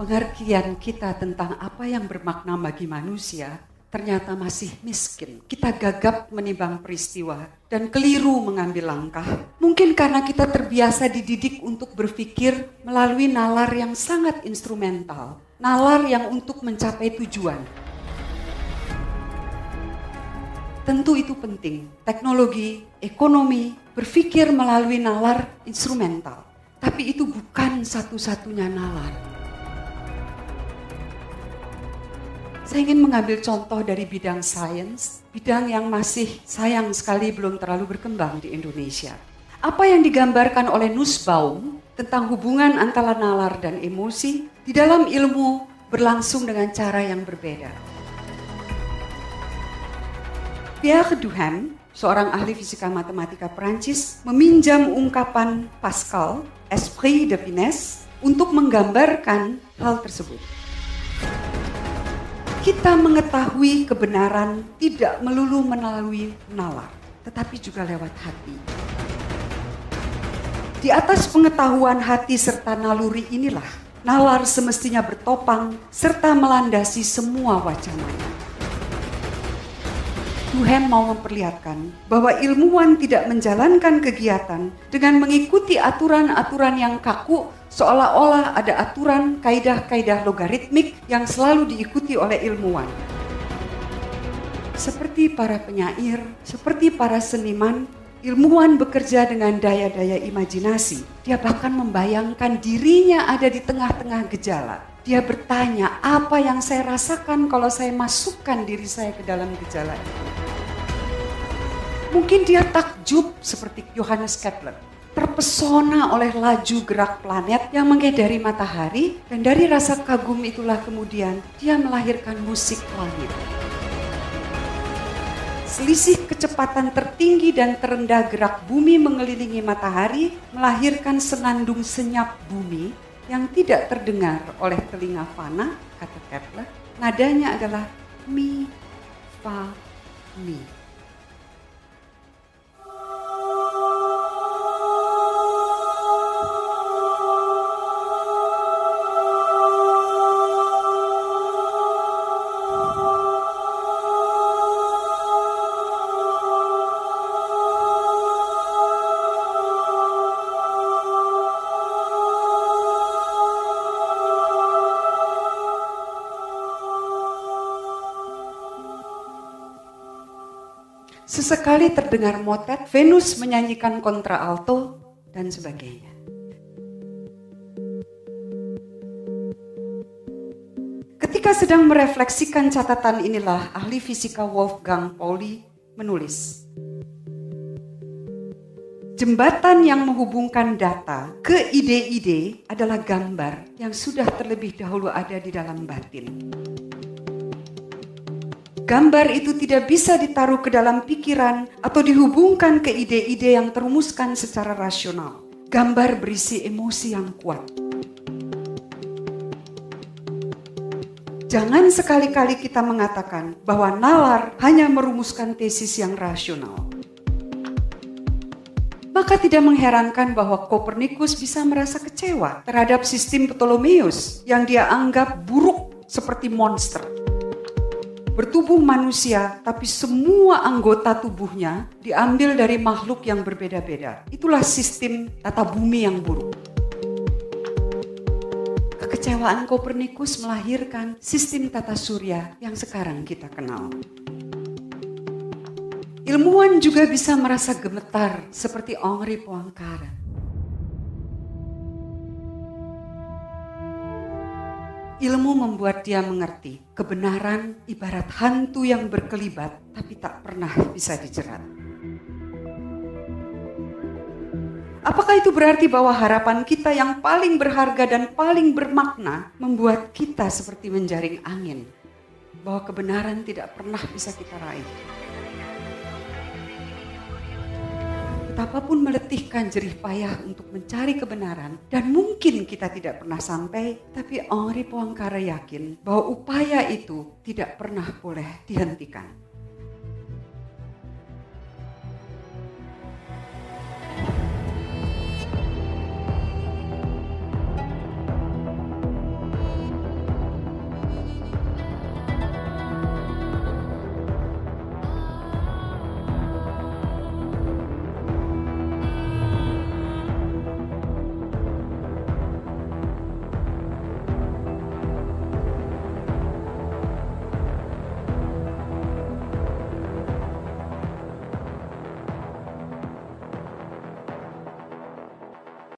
pengertian kita tentang apa yang bermakna bagi manusia ternyata masih miskin. Kita gagap menimbang peristiwa dan keliru mengambil langkah. Mungkin karena kita terbiasa dididik untuk berpikir melalui nalar yang sangat instrumental, nalar yang untuk mencapai tujuan. Tentu itu penting. Teknologi, ekonomi, berpikir melalui nalar instrumental. Tapi itu bukan satu-satunya nalar. Saya ingin mengambil contoh dari bidang sains, bidang yang masih sayang sekali belum terlalu berkembang di Indonesia. Apa yang digambarkan oleh Nussbaum tentang hubungan antara nalar dan emosi di dalam ilmu berlangsung dengan cara yang berbeda. Pierre Duhem, seorang ahli fisika matematika Prancis, meminjam ungkapan Pascal, esprit de finesse, untuk menggambarkan hal tersebut kita mengetahui kebenaran tidak melulu melalui nalar, tetapi juga lewat hati. Di atas pengetahuan hati serta naluri inilah, nalar semestinya bertopang serta melandasi semua wacananya. Duhem mau memperlihatkan bahwa ilmuwan tidak menjalankan kegiatan dengan mengikuti aturan-aturan yang kaku seolah-olah ada aturan kaidah-kaidah logaritmik yang selalu diikuti oleh ilmuwan. Seperti para penyair, seperti para seniman, ilmuwan bekerja dengan daya-daya imajinasi. Dia bahkan membayangkan dirinya ada di tengah-tengah gejala. Dia bertanya, apa yang saya rasakan kalau saya masukkan diri saya ke dalam gejala itu? Mungkin dia takjub seperti Johannes Kepler terpesona oleh laju gerak planet yang mengedari matahari dan dari rasa kagum itulah kemudian dia melahirkan musik langit. Selisih kecepatan tertinggi dan terendah gerak bumi mengelilingi matahari melahirkan senandung senyap bumi yang tidak terdengar oleh telinga fana, kata Kepler. Nadanya adalah mi, fa, mi. Sesekali terdengar motet, Venus menyanyikan kontra alto, dan sebagainya. Ketika sedang merefleksikan catatan inilah, ahli fisika Wolfgang Pauli menulis, Jembatan yang menghubungkan data ke ide-ide adalah gambar yang sudah terlebih dahulu ada di dalam batin. Gambar itu tidak bisa ditaruh ke dalam pikiran atau dihubungkan ke ide-ide yang terumuskan secara rasional. Gambar berisi emosi yang kuat. Jangan sekali-kali kita mengatakan bahwa nalar hanya merumuskan tesis yang rasional. Maka tidak mengherankan bahwa Kopernikus bisa merasa kecewa terhadap sistem Ptolemeus yang dia anggap buruk seperti monster bertubuh manusia, tapi semua anggota tubuhnya diambil dari makhluk yang berbeda-beda. Itulah sistem tata bumi yang buruk. Kekecewaan Kopernikus melahirkan sistem tata surya yang sekarang kita kenal. Ilmuwan juga bisa merasa gemetar seperti Henri Poincaré Ilmu membuat dia mengerti kebenaran ibarat hantu yang berkelibat tapi tak pernah bisa dijerat. Apakah itu berarti bahwa harapan kita yang paling berharga dan paling bermakna membuat kita seperti menjaring angin? Bahwa kebenaran tidak pernah bisa kita raih. Betapapun meletihkan jerih payah untuk mencari kebenaran dan mungkin kita tidak pernah sampai, tapi Henri Poincaré yakin bahwa upaya itu tidak pernah boleh dihentikan.